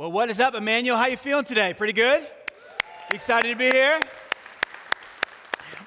Well, what is up, Emmanuel? How you feeling today? Pretty good? You excited to be here?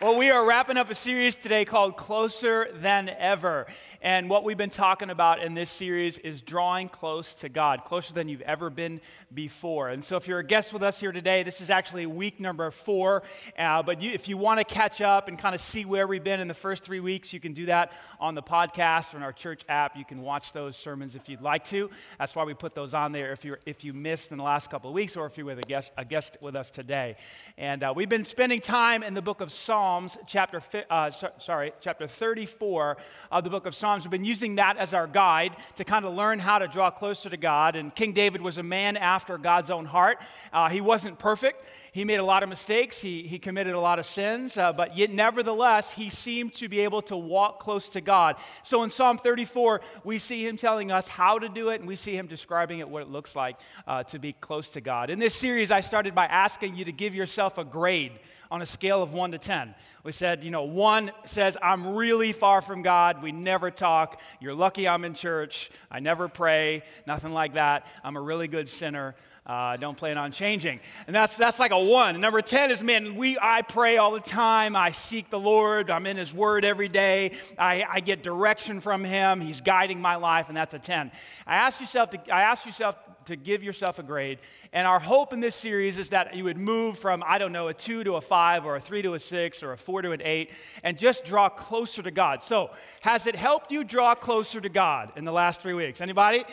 Well, we are wrapping up a series today called Closer Than Ever. And what we've been talking about in this series is drawing close to God, closer than you've ever been before. And so, if you're a guest with us here today, this is actually week number four. Uh, but you, if you want to catch up and kind of see where we've been in the first three weeks, you can do that on the podcast or in our church app. You can watch those sermons if you'd like to. That's why we put those on there if, you if you missed in the last couple of weeks or if you're with a guest, a guest with us today. And uh, we've been spending time in the book of Psalms, chapter, uh, sorry, chapter 34 of the book of Psalms. Psalms. We've been using that as our guide to kind of learn how to draw closer to God. And King David was a man after God's own heart. Uh, he wasn't perfect, he made a lot of mistakes, he, he committed a lot of sins, uh, but yet, nevertheless, he seemed to be able to walk close to God. So in Psalm 34, we see him telling us how to do it, and we see him describing it, what it looks like uh, to be close to God. In this series, I started by asking you to give yourself a grade on a scale of 1 to 10. We said, you know, 1 says, I'm really far from God. We never talk. You're lucky I'm in church. I never pray. Nothing like that. I'm a really good sinner. Uh, don't plan on changing. And that's, that's like a one. Number 10 is, man, we, I pray all the time. I seek the Lord. I'm in His Word every day. I, I get direction from Him. He's guiding my life, and that's a 10. I ask yourself to, I ask yourself to give yourself a grade. And our hope in this series is that you would move from, I don't know, a two to a five, or a three to a six, or a four to an eight, and just draw closer to God. So, has it helped you draw closer to God in the last three weeks? Anybody?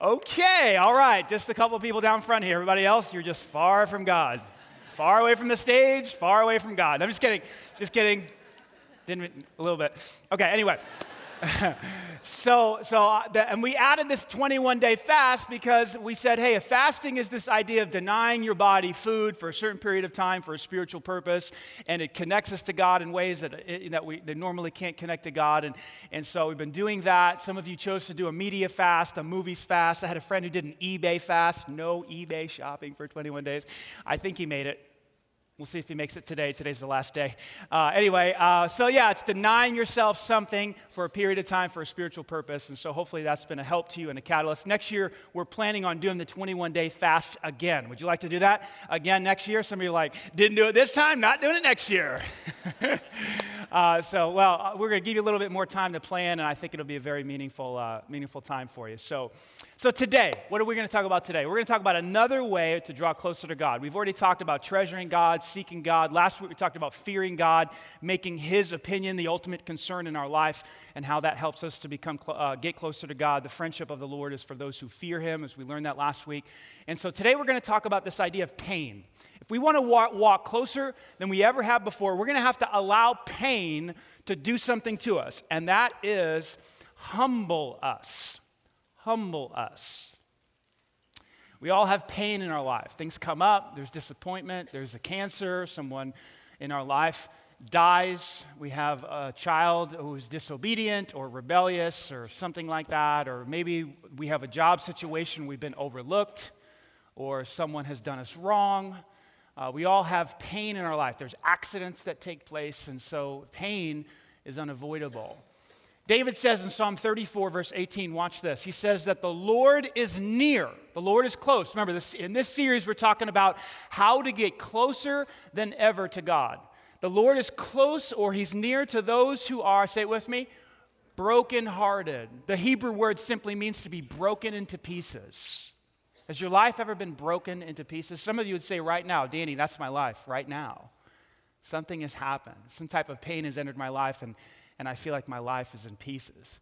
Okay, all right. Just a couple people down front here. Everybody else, you're just far from God. Far away from the stage, far away from God. I'm just kidding. Just kidding. Didn't a little bit. Okay, anyway. So, so uh, the, and we added this 21 day fast because we said, hey, if fasting is this idea of denying your body food for a certain period of time for a spiritual purpose, and it connects us to God in ways that, it, that we that normally can't connect to God. And, and so we've been doing that. Some of you chose to do a media fast, a movies fast. I had a friend who did an eBay fast, no eBay shopping for 21 days. I think he made it. We'll see if he makes it today. Today's the last day. Uh, anyway, uh, so yeah, it's denying yourself something for a period of time for a spiritual purpose. And so hopefully that's been a help to you and a catalyst. Next year, we're planning on doing the 21 day fast again. Would you like to do that again next year? Some of you are like, didn't do it this time, not doing it next year. uh, so, well, uh, we're going to give you a little bit more time to plan, and I think it'll be a very meaningful, uh, meaningful time for you. So, so, today, what are we going to talk about today? We're going to talk about another way to draw closer to God. We've already talked about treasuring God, seeking God. Last week, we talked about fearing God, making His opinion the ultimate concern in our life, and how that helps us to become uh, get closer to God. The friendship of the Lord is for those who fear Him, as we learned that last week. And so, today, we're going to talk about this idea of pain. If we want to walk, walk closer than we ever have before, we're going to have to allow pain to do something to us, and that is humble us humble us. We all have pain in our life. Things come up, there's disappointment, there's a cancer, someone in our life dies. We have a child who's disobedient or rebellious or something like that, or maybe we have a job situation, we've been overlooked, or someone has done us wrong. Uh, we all have pain in our life. There's accidents that take place, and so pain is unavoidable. David says in Psalm 34, verse 18, watch this. He says that the Lord is near. The Lord is close. Remember, this, in this series, we're talking about how to get closer than ever to God. The Lord is close or he's near to those who are, say it with me, brokenhearted. The Hebrew word simply means to be broken into pieces. Has your life ever been broken into pieces? Some of you would say right now, Danny, that's my life, right now. Something has happened. Some type of pain has entered my life, and and I feel like my life is in pieces.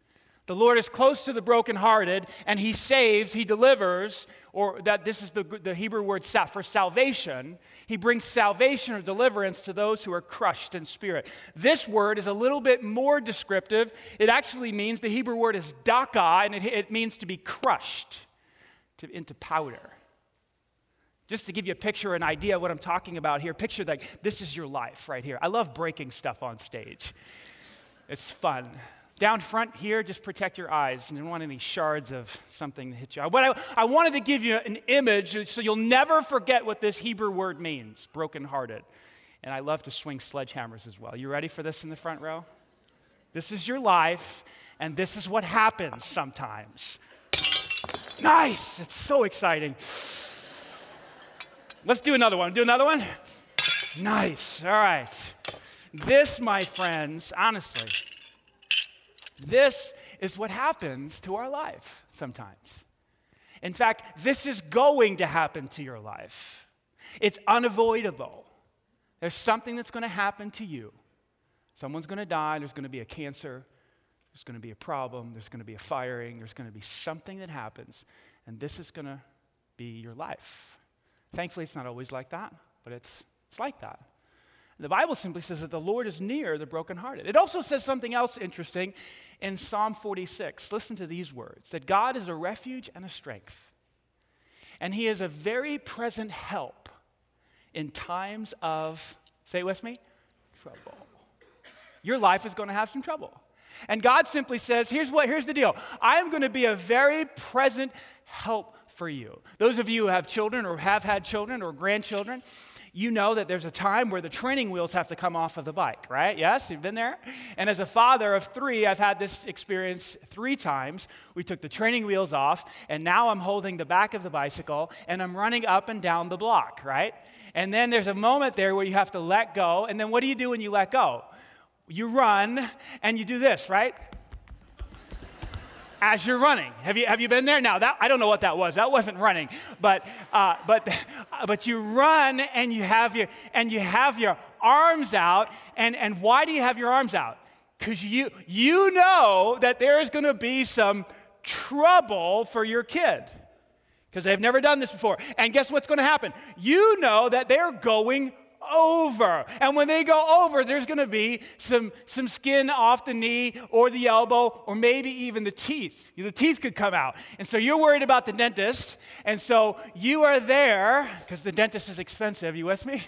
The Lord is close to the brokenhearted, and He saves, He delivers, or that this is the, the Hebrew word for salvation. He brings salvation or deliverance to those who are crushed in spirit. This word is a little bit more descriptive. It actually means the Hebrew word is daka, and it, it means to be crushed to, into powder. Just to give you a picture, an idea of what I'm talking about here, picture like this is your life right here. I love breaking stuff on stage. It's fun. Down front here, just protect your eyes. You don't want any shards of something to hit you. I, I wanted to give you an image so you'll never forget what this Hebrew word means brokenhearted. And I love to swing sledgehammers as well. You ready for this in the front row? This is your life, and this is what happens sometimes. Nice. It's so exciting. Let's do another one. Do another one? Nice. All right. This, my friends, honestly, this is what happens to our life sometimes. In fact, this is going to happen to your life. It's unavoidable. There's something that's going to happen to you. Someone's going to die, there's going to be a cancer, there's going to be a problem, there's going to be a firing, there's going to be something that happens, and this is going to be your life. Thankfully, it's not always like that, but it's, it's like that. The Bible simply says that the Lord is near the brokenhearted. It also says something else interesting in Psalm 46. Listen to these words that God is a refuge and a strength, and He is a very present help in times of, say it with me, trouble. Your life is going to have some trouble. And God simply says, here's what here's the deal. I am going to be a very present help for you. Those of you who have children or have had children or grandchildren, you know that there's a time where the training wheels have to come off of the bike, right? Yes, you've been there? And as a father of three, I've had this experience three times. We took the training wheels off, and now I'm holding the back of the bicycle and I'm running up and down the block, right? And then there's a moment there where you have to let go. And then what do you do when you let go? You run and you do this, right? As you're running. Have you, have you been there? Now, that, I don't know what that was. That wasn't running. But, uh, but, but you run and you have your, and you have your arms out. And, and why do you have your arms out? Because you, you know that there is going to be some trouble for your kid because they've never done this before. And guess what's going to happen? You know that they're going over. And when they go over, there's going to be some, some skin off the knee or the elbow or maybe even the teeth. The teeth could come out. And so you're worried about the dentist. And so you are there because the dentist is expensive. You with me?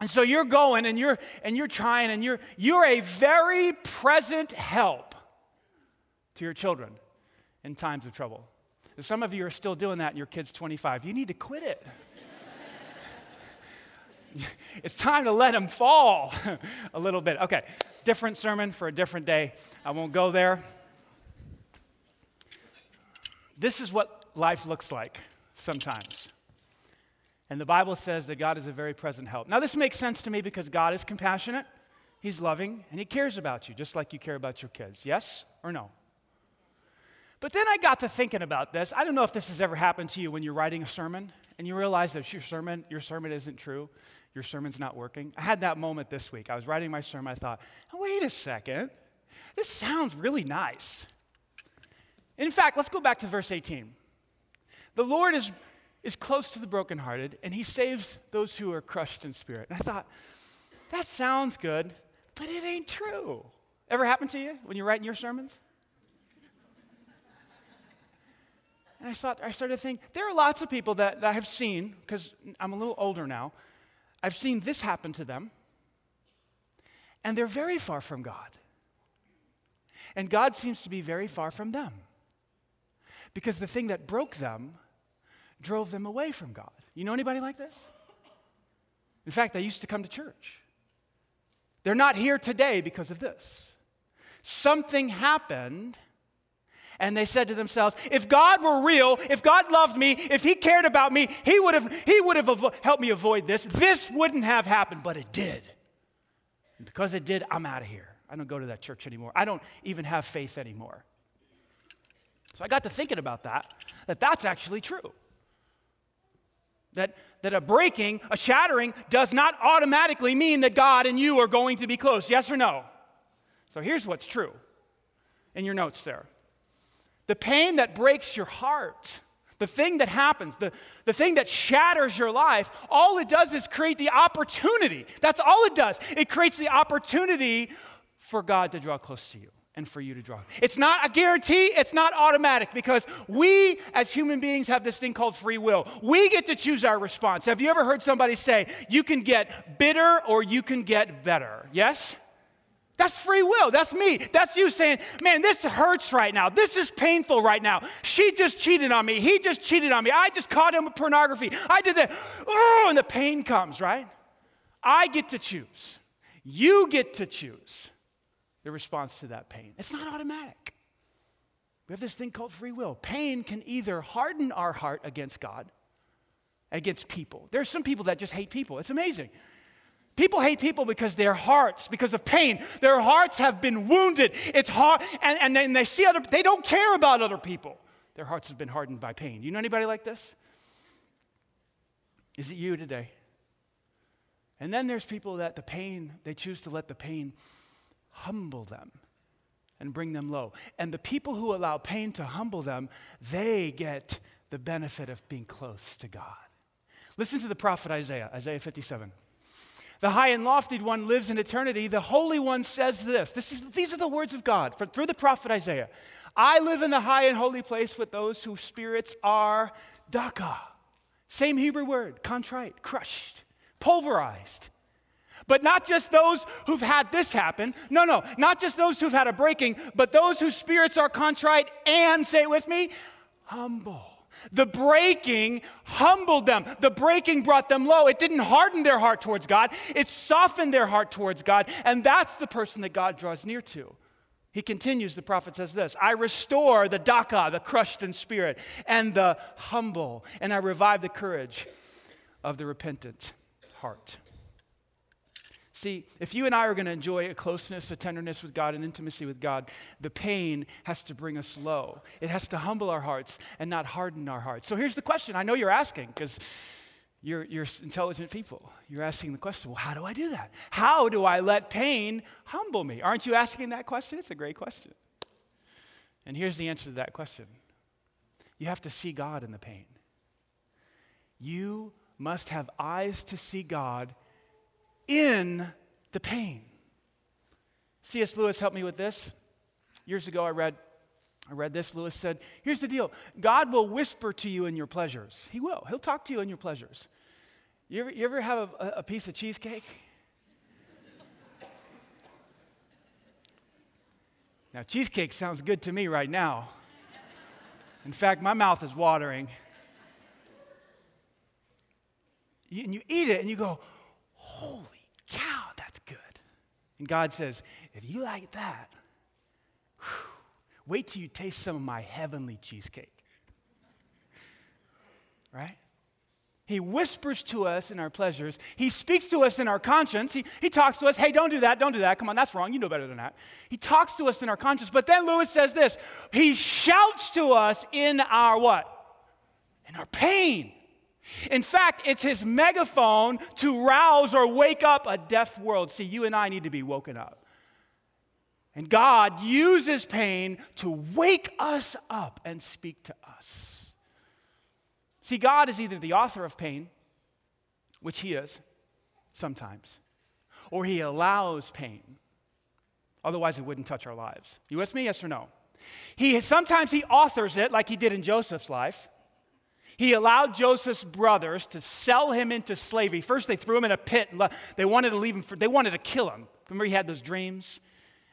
And so you're going and you're and you're trying and you're you're a very present help to your children in times of trouble. Some of you are still doing that and your kid's 25. You need to quit it. it's time to let him fall a little bit. Okay, different sermon for a different day. I won't go there. This is what life looks like sometimes. And the Bible says that God is a very present help. Now, this makes sense to me because God is compassionate, He's loving, and He cares about you, just like you care about your kids. Yes or no? But then I got to thinking about this. I don't know if this has ever happened to you when you're writing a sermon and you realize that your sermon, your sermon isn't true your sermon's not working. I had that moment this week. I was writing my sermon. I thought, oh, wait a second. This sounds really nice. In fact, let's go back to verse 18. The Lord is, is close to the brokenhearted, and he saves those who are crushed in spirit. And I thought, that sounds good, but it ain't true. Ever happened to you when you're writing your sermons? And I, thought, I started to think there are lots of people that, that I have seen, because I'm a little older now, I've seen this happen to them, and they're very far from God. And God seems to be very far from them. Because the thing that broke them drove them away from God. You know anybody like this? In fact, they used to come to church. They're not here today because of this. Something happened and they said to themselves, if God were real, if God loved me, if He cared about me, He would have, he would have avo- helped me avoid this. This wouldn't have happened, but it did. And because it did, I'm out of here. I don't go to that church anymore. I don't even have faith anymore. So I got to thinking about that, that that's actually true. That, that a breaking, a shattering, does not automatically mean that God and you are going to be close. Yes or no? So here's what's true in your notes there the pain that breaks your heart, the thing that happens, the, the thing that shatters your life, all it does is create the opportunity. That's all it does. It creates the opportunity for God to draw close to you and for you to draw. It's not a guarantee, it's not automatic because we as human beings have this thing called free will. We get to choose our response. Have you ever heard somebody say, you can get bitter or you can get better? Yes? That's free will. That's me. That's you saying, man, this hurts right now. This is painful right now. She just cheated on me. He just cheated on me. I just caught him with pornography. I did that. Oh, and the pain comes, right? I get to choose. You get to choose the response to that pain. It's not automatic. We have this thing called free will. Pain can either harden our heart against God, against people. There are some people that just hate people. It's amazing. People hate people because their hearts, because of pain, their hearts have been wounded. It's hard, and, and then they see other, they don't care about other people. Their hearts have been hardened by pain. You know anybody like this? Is it you today? And then there's people that the pain, they choose to let the pain humble them and bring them low. And the people who allow pain to humble them, they get the benefit of being close to God. Listen to the prophet Isaiah, Isaiah 57. The high and lofty one lives in eternity. The Holy One says this. this is, these are the words of God for, through the prophet Isaiah. I live in the high and holy place with those whose spirits are daka. Same Hebrew word, contrite, crushed pulverized. But not just those who've had this happen. No, no, not just those who've had a breaking, but those whose spirits are contrite and, say it with me, humble. The breaking humbled them. The breaking brought them low. It didn't harden their heart towards God, it softened their heart towards God. And that's the person that God draws near to. He continues, the prophet says this I restore the daka, the crushed in spirit, and the humble, and I revive the courage of the repentant heart. See, if you and I are going to enjoy a closeness, a tenderness with God, an intimacy with God, the pain has to bring us low. It has to humble our hearts and not harden our hearts. So here's the question I know you're asking because you're, you're intelligent people. You're asking the question well, how do I do that? How do I let pain humble me? Aren't you asking that question? It's a great question. And here's the answer to that question you have to see God in the pain. You must have eyes to see God in the pain. C.S. Lewis helped me with this. Years ago, I read, I read this. Lewis said, Here's the deal God will whisper to you in your pleasures. He will. He'll talk to you in your pleasures. You ever, you ever have a, a piece of cheesecake? now, cheesecake sounds good to me right now. In fact, my mouth is watering. And you eat it and you go, holy cow, that's good. And God says, if you like that, whew, wait till you taste some of my heavenly cheesecake. Right? He whispers to us in our pleasures. He speaks to us in our conscience. He, he talks to us, hey, don't do that, don't do that. Come on, that's wrong. You know better than that. He talks to us in our conscience. But then Lewis says this He shouts to us in our what? In our pain. In fact, it's his megaphone to rouse or wake up a deaf world. See, you and I need to be woken up. And God uses pain to wake us up and speak to us. See, God is either the author of pain, which he is sometimes, or he allows pain. Otherwise, it wouldn't touch our lives. You with me? Yes or no? He sometimes he authors it, like he did in Joseph's life. He allowed Joseph's brothers to sell him into slavery. First, they threw him in a pit. They wanted to leave him. For, they wanted to kill him. Remember, he had those dreams.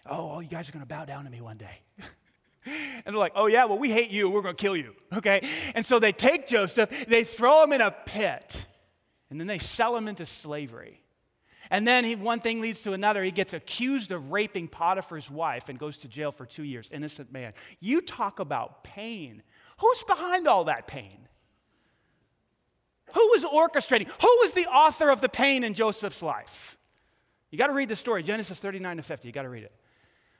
Oh, oh you guys are going to bow down to me one day. and they're like, oh, yeah, well, we hate you. We're going to kill you. Okay? And so they take Joseph, they throw him in a pit, and then they sell him into slavery. And then he, one thing leads to another. He gets accused of raping Potiphar's wife and goes to jail for two years. Innocent man. You talk about pain. Who's behind all that pain? Who was orchestrating? Who was the author of the pain in Joseph's life? You got to read the story, Genesis 39 to 50. You got to read it.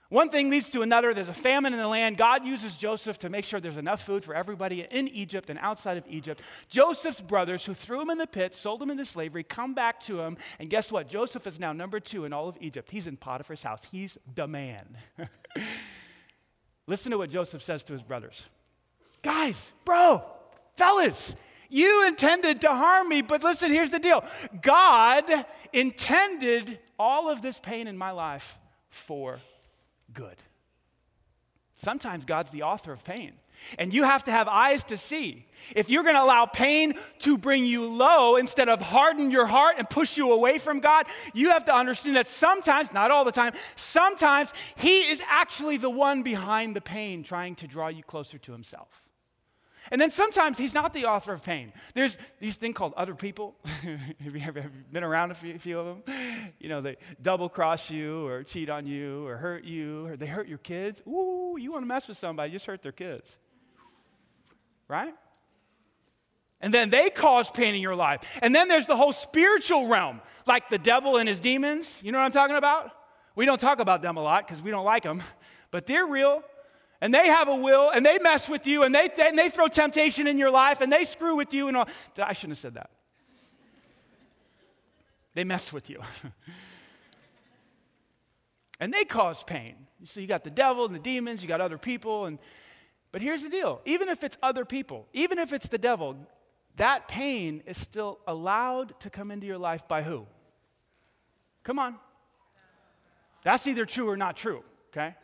One thing leads to another. There's a famine in the land. God uses Joseph to make sure there's enough food for everybody in Egypt and outside of Egypt. Joseph's brothers, who threw him in the pit, sold him into slavery, come back to him. And guess what? Joseph is now number two in all of Egypt. He's in Potiphar's house. He's the man. Listen to what Joseph says to his brothers Guys, bro, fellas, you intended to harm me, but listen, here's the deal God intended all of this pain in my life for good. Sometimes God's the author of pain. And you have to have eyes to see. If you're going to allow pain to bring you low instead of harden your heart and push you away from God, you have to understand that sometimes, not all the time, sometimes He is actually the one behind the pain trying to draw you closer to Himself. And then sometimes he's not the author of pain. There's these thing called other people. have you ever been around a few, a few, of them? You know, they double cross you or cheat on you or hurt you or they hurt your kids. Ooh, you want to mess with somebody, just hurt their kids. Right? And then they cause pain in your life. And then there's the whole spiritual realm, like the devil and his demons. You know what I'm talking about? We don't talk about them a lot because we don't like them, but they're real and they have a will and they mess with you and they, and they throw temptation in your life and they screw with you and all. I shouldn't have said that. They mess with you. and they cause pain. So you got the devil and the demons, you got other people and but here's the deal. Even if it's other people, even if it's the devil, that pain is still allowed to come into your life by who? Come on. That's either true or not true, okay?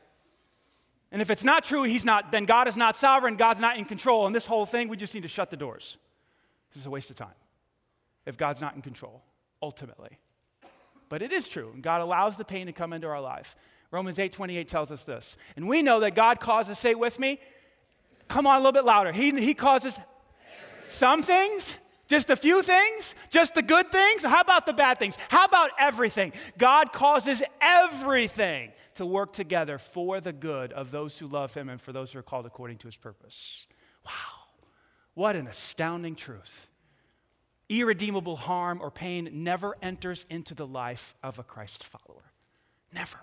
And if it's not true, he's not, then God is not sovereign, God's not in control. And this whole thing, we just need to shut the doors. This is a waste of time if God's not in control, ultimately. But it is true, and God allows the pain to come into our life. Romans 8:28 tells us this. And we know that God causes, say with me, come on a little bit louder. He, he causes some things, just a few things, just the good things. How about the bad things? How about everything? God causes everything to work together for the good of those who love him and for those who are called according to his purpose. Wow. What an astounding truth. Irredeemable harm or pain never enters into the life of a Christ follower. Never.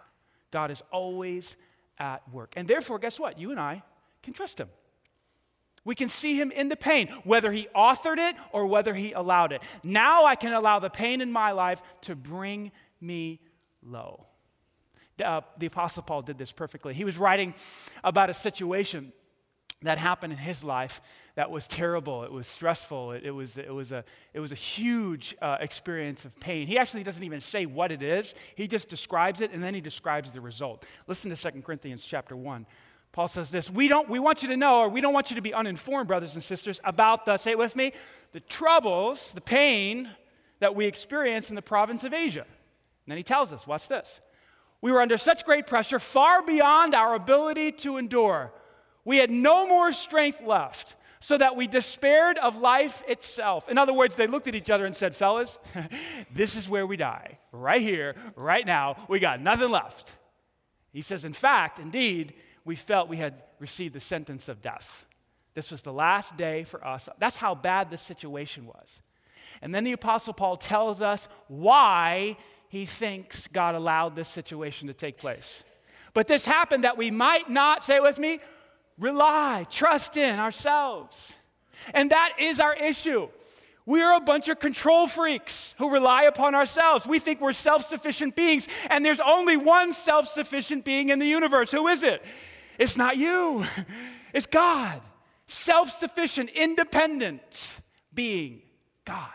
God is always at work. And therefore, guess what? You and I can trust him. We can see him in the pain, whether he authored it or whether he allowed it. Now I can allow the pain in my life to bring me low. Uh, the Apostle Paul did this perfectly. He was writing about a situation that happened in his life that was terrible. It was stressful. It, it was, it, was, a, it was a huge uh, experience of pain. He actually doesn't even say what it is, he just describes it and then he describes the result. Listen to 2 Corinthians chapter 1. Paul says this We, don't, we want you to know, or we don't want you to be uninformed, brothers and sisters, about the, say it with me, the troubles, the pain that we experience in the province of Asia. And then he tells us, watch this. We were under such great pressure, far beyond our ability to endure. We had no more strength left, so that we despaired of life itself. In other words, they looked at each other and said, Fellas, this is where we die. Right here, right now. We got nothing left. He says, In fact, indeed, we felt we had received the sentence of death. This was the last day for us. That's how bad the situation was. And then the Apostle Paul tells us why he thinks God allowed this situation to take place. But this happened that we might not, say it with me, rely, trust in ourselves. And that is our issue. We are a bunch of control freaks who rely upon ourselves. We think we're self sufficient beings, and there's only one self sufficient being in the universe. Who is it? It's not you, it's God. Self sufficient, independent being, God.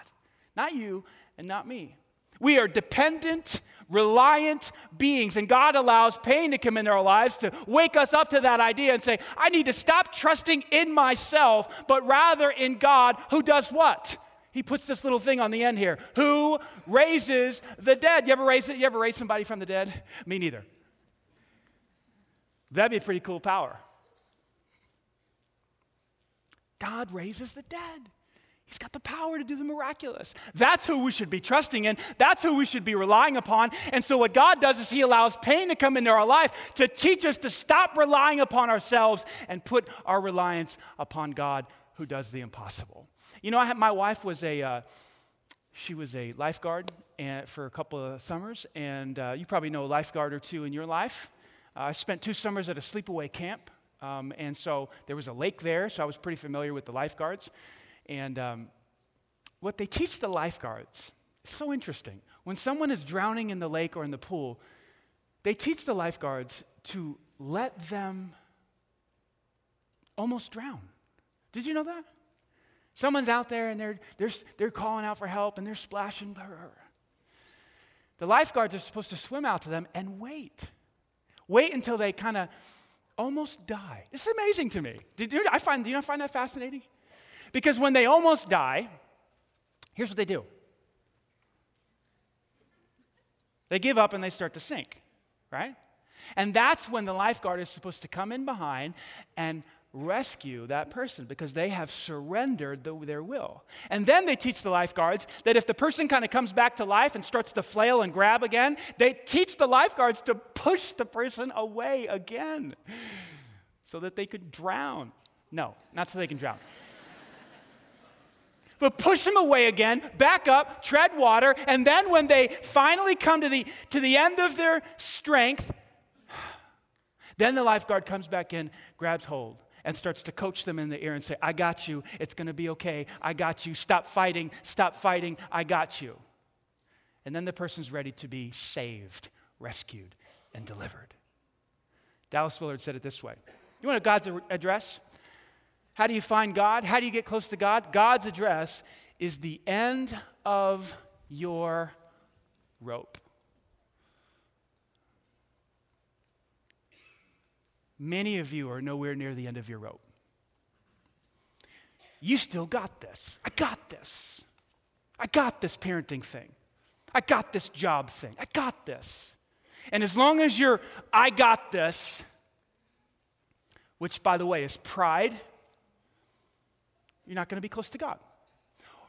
Not you and not me. We are dependent, reliant beings, and God allows pain to come into our lives to wake us up to that idea and say, I need to stop trusting in myself, but rather in God who does what? He puts this little thing on the end here. Who raises the dead? You ever raise it? You ever raise somebody from the dead? Me neither. That'd be a pretty cool power. God raises the dead. He's got the power to do the miraculous. That's who we should be trusting in. That's who we should be relying upon. And so, what God does is He allows pain to come into our life to teach us to stop relying upon ourselves and put our reliance upon God who does the impossible. You know, I had, my wife was a. Uh, she was a lifeguard and, for a couple of summers, and uh, you probably know a lifeguard or two in your life. Uh, I spent two summers at a sleepaway camp, um, and so there was a lake there, so I was pretty familiar with the lifeguards. And um, what they teach the lifeguards is so interesting. When someone is drowning in the lake or in the pool, they teach the lifeguards to let them almost drown. Did you know that? Someone's out there and they're, they're, they're calling out for help and they're splashing. The lifeguards are supposed to swim out to them and wait. Wait until they kind of almost die. This is amazing to me. Did you, I find, do you not find that fascinating? Because when they almost die, here's what they do they give up and they start to sink, right? And that's when the lifeguard is supposed to come in behind and rescue that person because they have surrendered the, their will. And then they teach the lifeguards that if the person kind of comes back to life and starts to flail and grab again, they teach the lifeguards to push the person away again so that they could drown. No, not so they can drown. But push them away again, back up, tread water, and then when they finally come to the, to the end of their strength, then the lifeguard comes back in, grabs hold, and starts to coach them in the ear and say, I got you. It's to be okay. I got you. Stop fighting. Stop fighting. I got you. And then the person's ready to be saved, rescued, and delivered. Dallas Willard said it this way You want a God's address? How do you find God? How do you get close to God? God's address is the end of your rope. Many of you are nowhere near the end of your rope. You still got this. I got this. I got this parenting thing. I got this job thing. I got this. And as long as you're, I got this, which by the way is pride, you're not going to be close to God.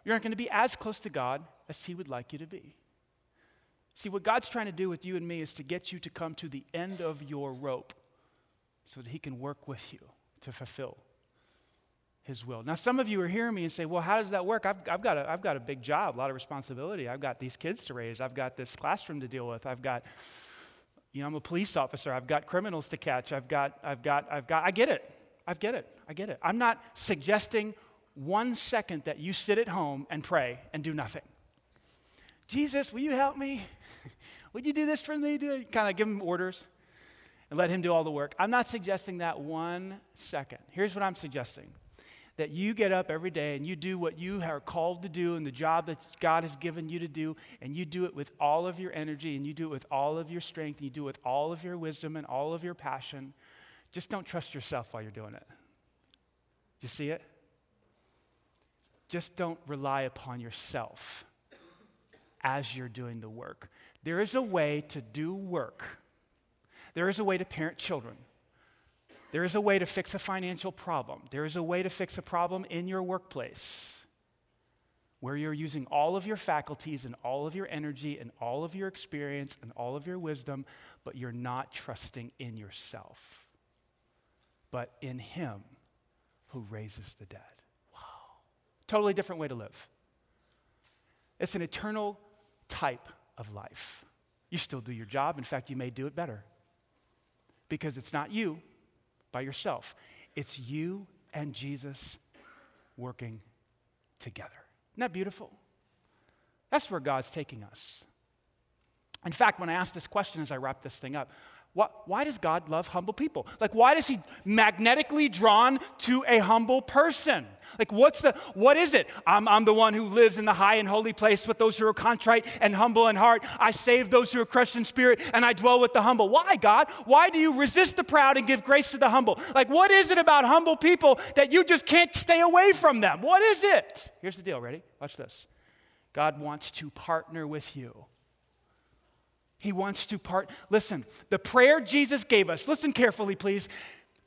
You're not going to be as close to God as He would like you to be. See, what God's trying to do with you and me is to get you to come to the end of your rope so that He can work with you to fulfill His will. Now, some of you are hearing me and say, Well, how does that work? I've, I've, got a, I've got a big job, a lot of responsibility. I've got these kids to raise. I've got this classroom to deal with. I've got, you know, I'm a police officer. I've got criminals to catch. I've got, I've got, I've got, I get it. I get it. I get it. I'm not suggesting one second that you sit at home and pray and do nothing. Jesus, will you help me? Would you do this for me? Kind of give him orders and let Him do all the work. I'm not suggesting that one second. Here's what I'm suggesting that you get up every day and you do what you are called to do and the job that God has given you to do, and you do it with all of your energy and you do it with all of your strength and you do it with all of your wisdom and all of your passion. Just don't trust yourself while you're doing it. Do you see it? Just don't rely upon yourself as you're doing the work. There is a way to do work there is a way to parent children. There is a way to fix a financial problem. There is a way to fix a problem in your workplace where you're using all of your faculties and all of your energy and all of your experience and all of your wisdom, but you're not trusting in yourself, but in Him who raises the dead. Totally different way to live. It's an eternal type of life. You still do your job. In fact, you may do it better because it's not you by yourself, it's you and Jesus working together. Isn't that beautiful? That's where God's taking us. In fact, when I asked this question as I wrap this thing up, what, why does God love humble people? Like, why does He magnetically drawn to a humble person? Like, what's the, what is it? I'm, I'm the one who lives in the high and holy place with those who are contrite and humble in heart. I save those who are crushed in spirit, and I dwell with the humble. Why, God? Why do you resist the proud and give grace to the humble? Like, what is it about humble people that you just can't stay away from them? What is it? Here's the deal. Ready? Watch this. God wants to partner with you he wants to part. Listen, the prayer Jesus gave us, listen carefully, please.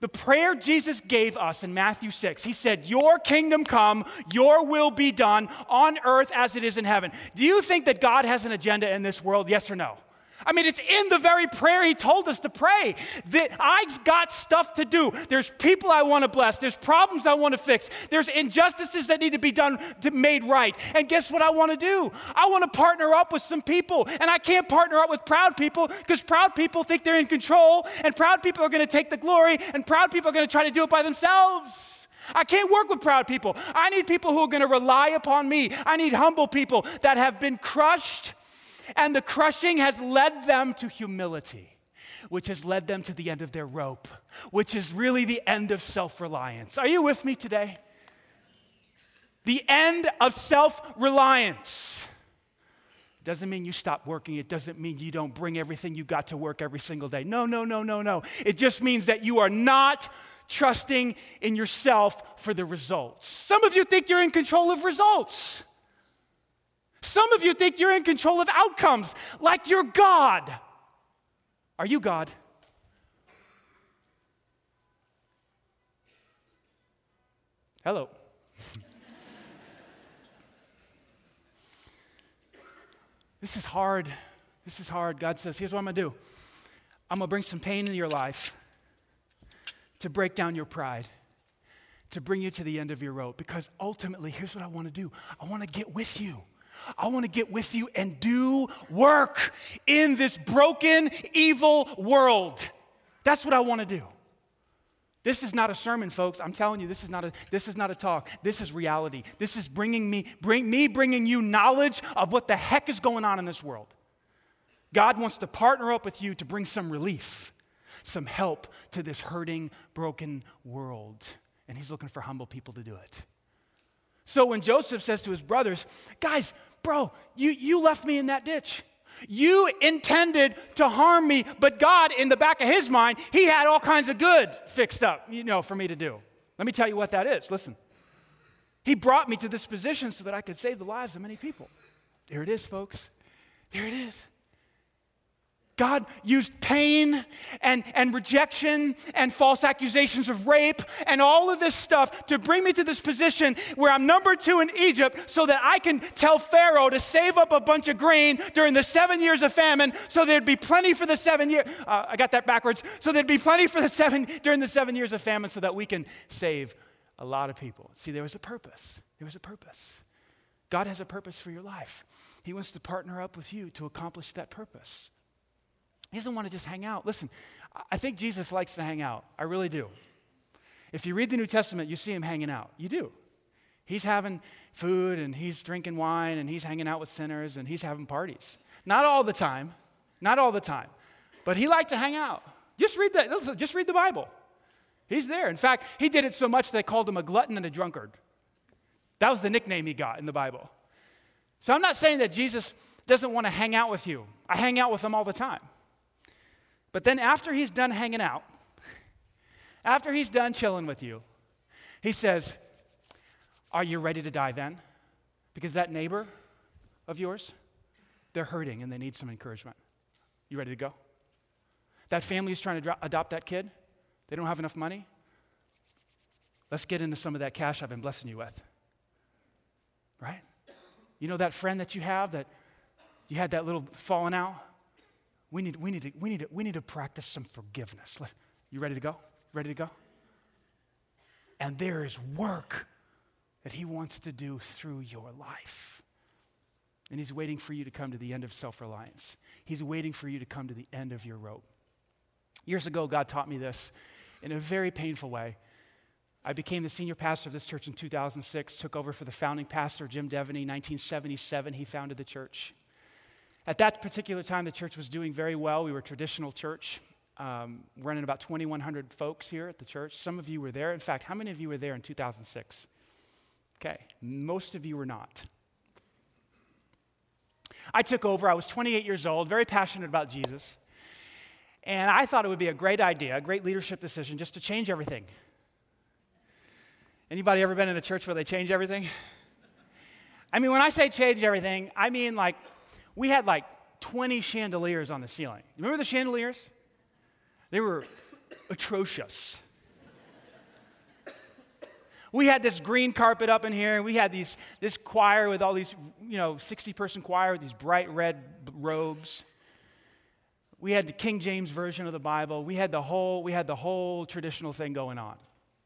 The prayer Jesus gave us in Matthew 6, he said, Your kingdom come, your will be done on earth as it is in heaven. Do you think that God has an agenda in this world? Yes or no? I mean, it's in the very prayer he told us to pray that I've got stuff to do. There's people I want to bless. There's problems I want to fix. There's injustices that need to be done, to, made right. And guess what I want to do? I want to partner up with some people. And I can't partner up with proud people because proud people think they're in control. And proud people are going to take the glory. And proud people are going to try to do it by themselves. I can't work with proud people. I need people who are going to rely upon me. I need humble people that have been crushed and the crushing has led them to humility, which has led them to the end of their rope, which is really the end of self reliance. Are you with me today? The end of self reliance. Doesn't mean you stop working. It doesn't mean you don't bring everything you got to work every single day. No, no, no, no, no. It just means that you are not trusting in yourself for the results. Some of you think you're in control of results. Some of you think you're in control of outcomes, like you're God. Are you God? Hello. this is hard. This is hard. God says, here's what I'm going to do I'm going to bring some pain into your life to break down your pride, to bring you to the end of your rope. Because ultimately, here's what I want to do I want to get with you. I want to get with you and do work in this broken, evil world. That's what I want to do. This is not a sermon, folks. I'm telling you, this is not a, this is not a talk. This is reality. This is bringing me, bring, me bringing you knowledge of what the heck is going on in this world. God wants to partner up with you to bring some relief, some help to this hurting, broken world. And He's looking for humble people to do it. So when Joseph says to his brothers, guys, bro, you, you left me in that ditch. You intended to harm me, but God, in the back of his mind, he had all kinds of good fixed up, you know, for me to do. Let me tell you what that is. Listen. He brought me to this position so that I could save the lives of many people. There it is, folks. There it is. God used pain and, and rejection and false accusations of rape and all of this stuff to bring me to this position where I'm number two in Egypt so that I can tell Pharaoh to save up a bunch of grain during the seven years of famine so there'd be plenty for the seven years. Uh, I got that backwards. So there'd be plenty for the seven during the seven years of famine so that we can save a lot of people. See, there was a purpose. There was a purpose. God has a purpose for your life. He wants to partner up with you to accomplish that purpose. He doesn't want to just hang out. Listen, I think Jesus likes to hang out. I really do. If you read the New Testament, you see him hanging out. You do. He's having food and he's drinking wine and he's hanging out with sinners and he's having parties. Not all the time, not all the time, but he liked to hang out. Just read that. Just read the Bible. He's there. In fact, he did it so much they called him a glutton and a drunkard. That was the nickname he got in the Bible. So I'm not saying that Jesus doesn't want to hang out with you. I hang out with him all the time. But then after he's done hanging out, after he's done chilling with you, he says, Are you ready to die then? Because that neighbor of yours, they're hurting and they need some encouragement. You ready to go? That family is trying to adopt that kid, they don't have enough money. Let's get into some of that cash I've been blessing you with. Right? You know that friend that you have that you had that little falling out? We need, we need, to, we need, to, we need to practice some forgiveness. You ready to go? Ready to go? And there is work that He wants to do through your life. And He's waiting for you to come to the end of self reliance. He's waiting for you to come to the end of your rope. Years ago, God taught me this in a very painful way. I became the senior pastor of this church in 2006, took over for the founding pastor, Jim Devaney. 1977, he founded the church. At that particular time, the church was doing very well. We were a traditional church, um, running about 2,100 folks here at the church. Some of you were there. In fact, how many of you were there in 2006? Okay, most of you were not. I took over. I was 28 years old, very passionate about Jesus. And I thought it would be a great idea, a great leadership decision just to change everything. Anybody ever been in a church where they change everything? I mean, when I say change everything, I mean like we had like 20 chandeliers on the ceiling. Remember the chandeliers? They were atrocious. we had this green carpet up in here, and we had these, this choir with all these, you know, 60 person choir with these bright red robes. We had the King James version of the Bible. We had the whole, we had the whole traditional thing going on,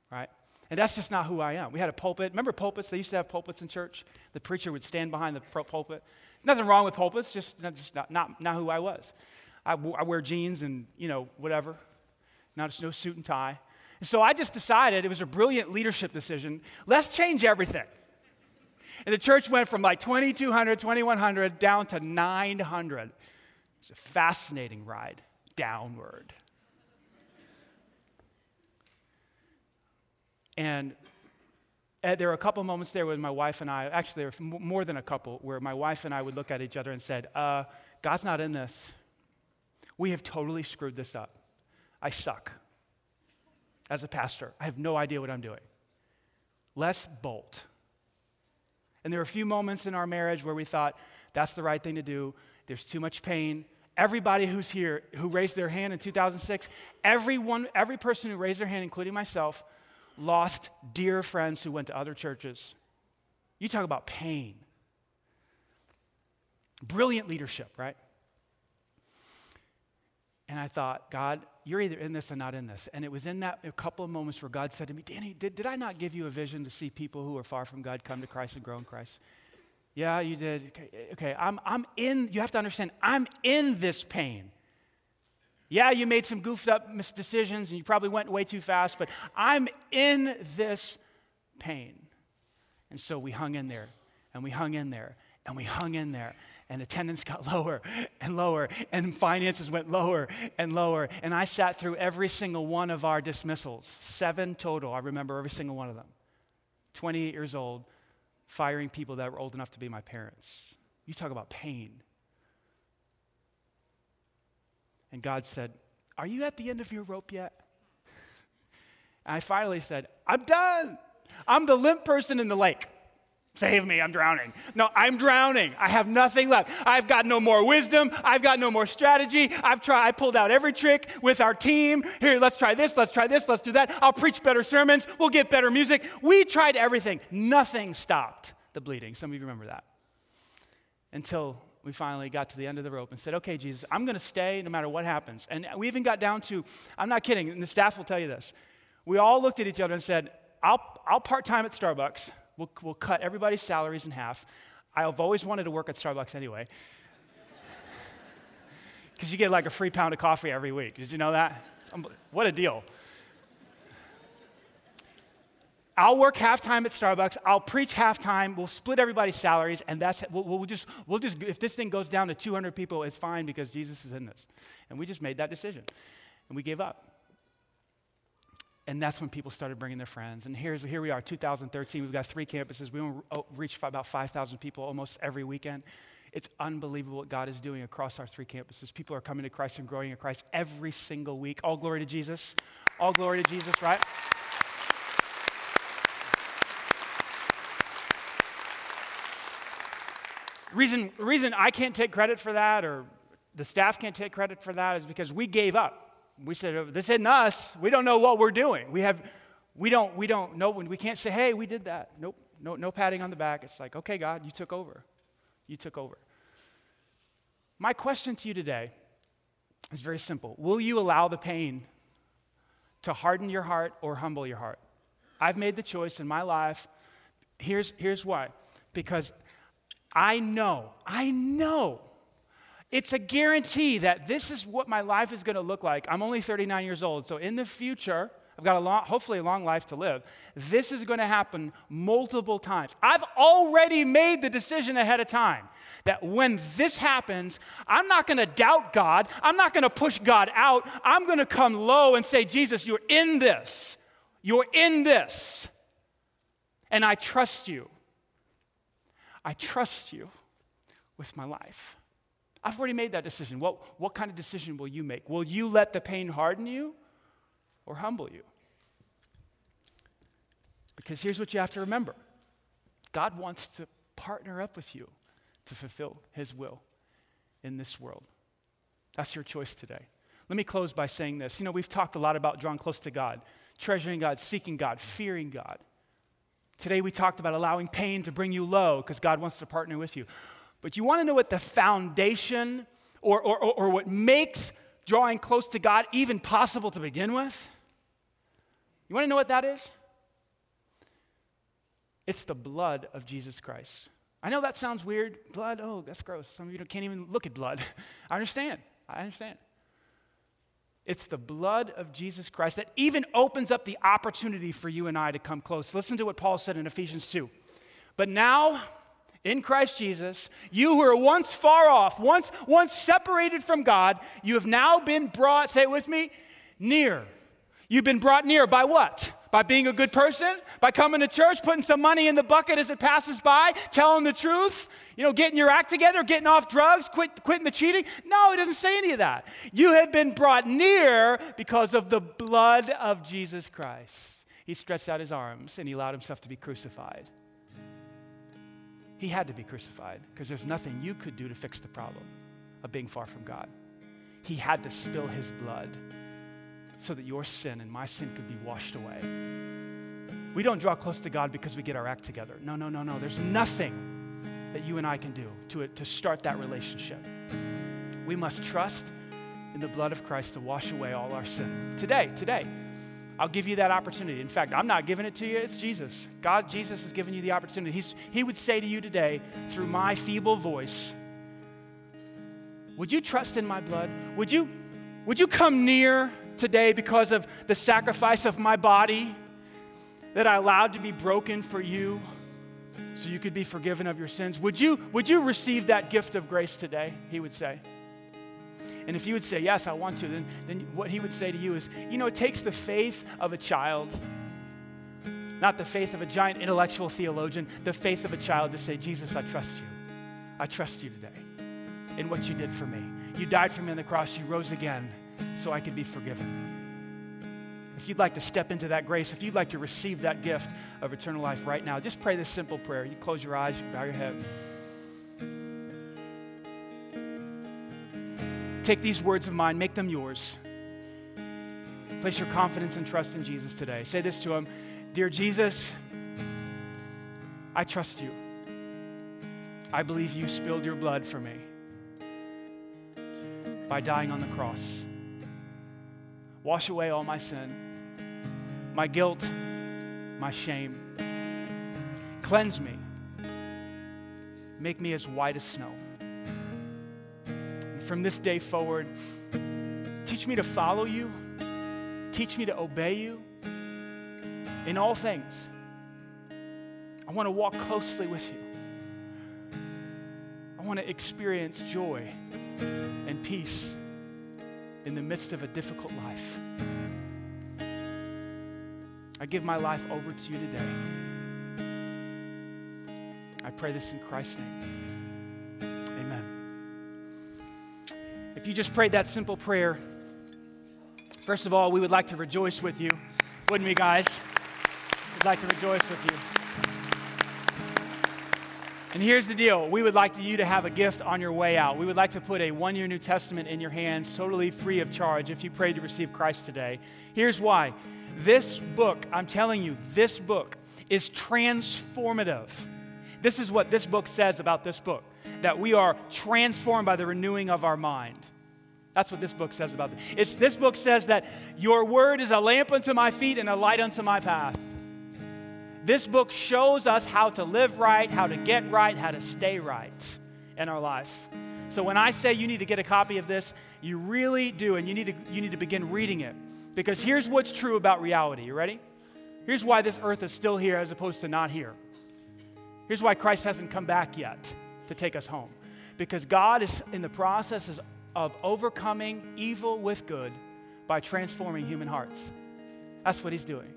right? And that's just not who I am. We had a pulpit. Remember pulpits? They used to have pulpits in church. The preacher would stand behind the pulpit. Nothing wrong with pulpits, just, just not, not, not who I was. I, I wear jeans and, you know, whatever, not just no suit and tie. And so I just decided it was a brilliant leadership decision. Let's change everything. And the church went from like 2,200, 2,100 down to 900. It's a fascinating ride downward. And uh, there were a couple moments there when my wife and I, actually, there were more than a couple, where my wife and I would look at each other and said, uh, God's not in this. We have totally screwed this up. I suck. As a pastor, I have no idea what I'm doing. Let's bolt. And there were a few moments in our marriage where we thought, that's the right thing to do. There's too much pain. Everybody who's here who raised their hand in 2006, everyone, every person who raised their hand, including myself, lost dear friends who went to other churches. You talk about pain. Brilliant leadership, right? And I thought, God, you're either in this or not in this. And it was in that a couple of moments where God said to me, Danny, did, did I not give you a vision to see people who are far from God come to Christ and grow in Christ? Yeah, you did. Okay, okay. I'm, I'm in, you have to understand, I'm in this pain. Yeah, you made some goofed up decisions and you probably went way too fast, but I'm in this pain. And so we hung in there and we hung in there and we hung in there and attendance got lower and lower, and finances went lower and lower. And I sat through every single one of our dismissals, seven total. I remember every single one of them. 28 years old, firing people that were old enough to be my parents. You talk about pain. And God said, Are you at the end of your rope yet? And I finally said, I'm done. I'm the limp person in the lake. Save me, I'm drowning. No, I'm drowning. I have nothing left. I've got no more wisdom. I've got no more strategy. I've tried, I pulled out every trick with our team. Here, let's try this, let's try this, let's do that. I'll preach better sermons. We'll get better music. We tried everything. Nothing stopped the bleeding. Some of you remember that. Until we finally got to the end of the rope and said, okay, Jesus, I'm going to stay no matter what happens. And we even got down to, I'm not kidding, and the staff will tell you this. We all looked at each other and said, I'll, I'll part time at Starbucks. We'll, we'll cut everybody's salaries in half. I've always wanted to work at Starbucks anyway. Because you get like a free pound of coffee every week. Did you know that? What a deal. I'll work halftime at Starbucks. I'll preach halftime. We'll split everybody's salaries, and that's we'll, we'll, just we'll just if this thing goes down to 200 people, it's fine because Jesus is in this. And we just made that decision, and we gave up. And that's when people started bringing their friends. And here's, here we are, 2013. We've got three campuses. We reach about 5,000 people almost every weekend. It's unbelievable what God is doing across our three campuses. People are coming to Christ and growing in Christ every single week. All glory to Jesus. All glory to Jesus, right? Reason, reason I can't take credit for that or the staff can't take credit for that is because we gave up we said, oh, this isn't us. We don't know what we're doing. We have, we don't, we don't know when we can't say, hey, we did that. Nope, no, no patting on the back. It's like, okay, God, you took over. You took over. My question to you today is very simple. Will you allow the pain to harden your heart or humble your heart? I've made the choice in my life. Here's, here's why. Because I know, I know it's a guarantee that this is what my life is going to look like. I'm only 39 years old, so in the future, I've got a long, hopefully a long life to live. This is going to happen multiple times. I've already made the decision ahead of time that when this happens, I'm not going to doubt God. I'm not going to push God out. I'm going to come low and say, Jesus, you're in this. You're in this. And I trust you. I trust you with my life. I've already made that decision. What, what kind of decision will you make? Will you let the pain harden you or humble you? Because here's what you have to remember God wants to partner up with you to fulfill His will in this world. That's your choice today. Let me close by saying this. You know, we've talked a lot about drawing close to God, treasuring God, seeking God, fearing God. Today we talked about allowing pain to bring you low because God wants to partner with you. But you want to know what the foundation or, or, or, what makes drawing close to God even possible to begin with? You want to know what that is? It's the blood of Jesus Christ. I know that sounds weird. Blood, oh, that's gross. Some of you can't even look at blood. I understand. I understand. It's the blood of Jesus Christ that even opens up the opportunity for you and I to come close. Listen to what Paul said in Ephesians 2. But now, in Christ Jesus, you who were once far off, once, once separated from God, you have now been brought, say it with me, near. You've been brought near by what? By being a good person? By coming to church, putting some money in the bucket as it passes by, telling the truth, you know, getting your act together, getting off drugs, quit, quitting the cheating? No, it doesn't say any of that. You have been brought near because of the blood of Jesus Christ. He stretched out his arms and he allowed himself to be crucified. He had to be crucified because there's nothing you could do to fix the problem of being far from God. He had to spill his blood so that your sin and my sin could be washed away. We don't draw close to God because we get our act together. No, no, no, no. There's nothing that you and I can do to, to start that relationship. We must trust in the blood of Christ to wash away all our sin. Today, today, I'll give you that opportunity. In fact, I'm not giving it to you, it's Jesus. God, Jesus has given you the opportunity. He's, he would say to you today, through my feeble voice, Would you trust in my blood? Would you, would you come near today because of the sacrifice of my body that I allowed to be broken for you so you could be forgiven of your sins? Would you, would you receive that gift of grace today? He would say. And if you would say, Yes, I want to, then, then what he would say to you is, You know, it takes the faith of a child, not the faith of a giant intellectual theologian, the faith of a child to say, Jesus, I trust you. I trust you today in what you did for me. You died for me on the cross, you rose again so I could be forgiven. If you'd like to step into that grace, if you'd like to receive that gift of eternal life right now, just pray this simple prayer. You close your eyes, you bow your head. Take these words of mine, make them yours. Place your confidence and trust in Jesus today. Say this to him Dear Jesus, I trust you. I believe you spilled your blood for me by dying on the cross. Wash away all my sin, my guilt, my shame. Cleanse me. Make me as white as snow from this day forward, teach me to follow you, teach me to obey you in all things. I want to walk closely with you. I want to experience joy and peace in the midst of a difficult life. I give my life over to you today. I pray this in Christ's name. Amen. If you just prayed that simple prayer, first of all, we would like to rejoice with you, wouldn't we, guys? We'd like to rejoice with you. And here's the deal we would like you to have a gift on your way out. We would like to put a one year New Testament in your hands, totally free of charge, if you prayed to receive Christ today. Here's why this book, I'm telling you, this book is transformative. This is what this book says about this book that we are transformed by the renewing of our mind. That's what this book says about it. It's, this book says that your word is a lamp unto my feet and a light unto my path. This book shows us how to live right, how to get right, how to stay right in our life. So when I say you need to get a copy of this, you really do, and you need to, you need to begin reading it. Because here's what's true about reality. You ready? Here's why this earth is still here as opposed to not here. Here's why Christ hasn't come back yet to take us home. Because God is in the process of overcoming evil with good by transforming human hearts. That's what he's doing.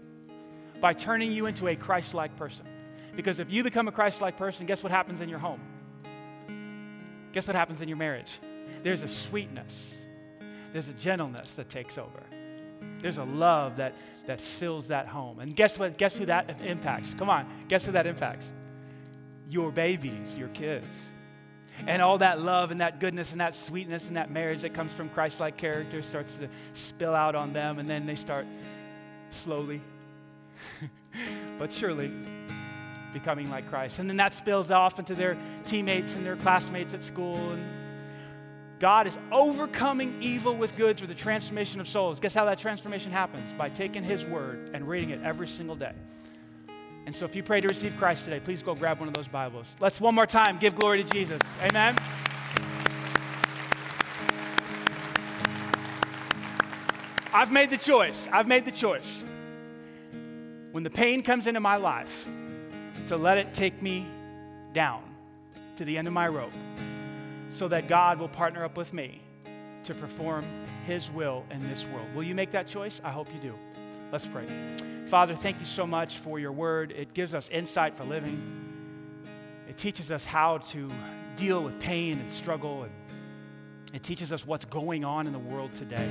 By turning you into a Christ like person. Because if you become a Christ like person, guess what happens in your home? Guess what happens in your marriage? There's a sweetness, there's a gentleness that takes over. There's a love that, that fills that home. And guess what? Guess who that impacts? Come on, guess who that impacts? Your babies, your kids and all that love and that goodness and that sweetness and that marriage that comes from Christ like character starts to spill out on them, and then they start slowly, but surely becoming like Christ. And then that spills off into their teammates and their classmates at school. And God is overcoming evil with good through the transformation of souls. Guess how that transformation happens? By taking His word and reading it every single day. And so if you pray to receive Christ today, please go grab one of those Bibles. Let's one more time give glory to Jesus. Amen. I've made the choice. I've made the choice. When the pain comes into my life, to let it take me down to the end of my rope so that God will partner up with me to perform His will in this world. Will you make that choice? I hope you do. Let's pray. Father, thank you so much for your word. It gives us insight for living, it teaches us how to deal with pain and struggle, and it teaches us what's going on in the world today.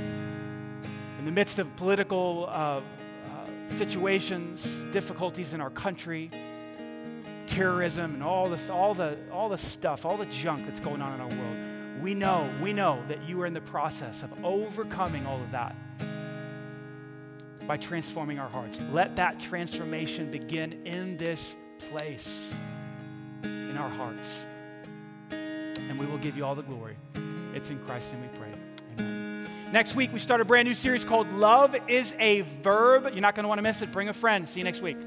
In the midst of political uh, situations, difficulties in our country, terrorism, and all the, all, the, all the stuff, all the junk that's going on in our world, we know, we know that you are in the process of overcoming all of that by transforming our hearts. Let that transformation begin in this place, in our hearts. And we will give you all the glory. It's in Christ's name we pray. Next week, we start a brand new series called Love is a Verb. You're not going to want to miss it. Bring a friend. See you next week.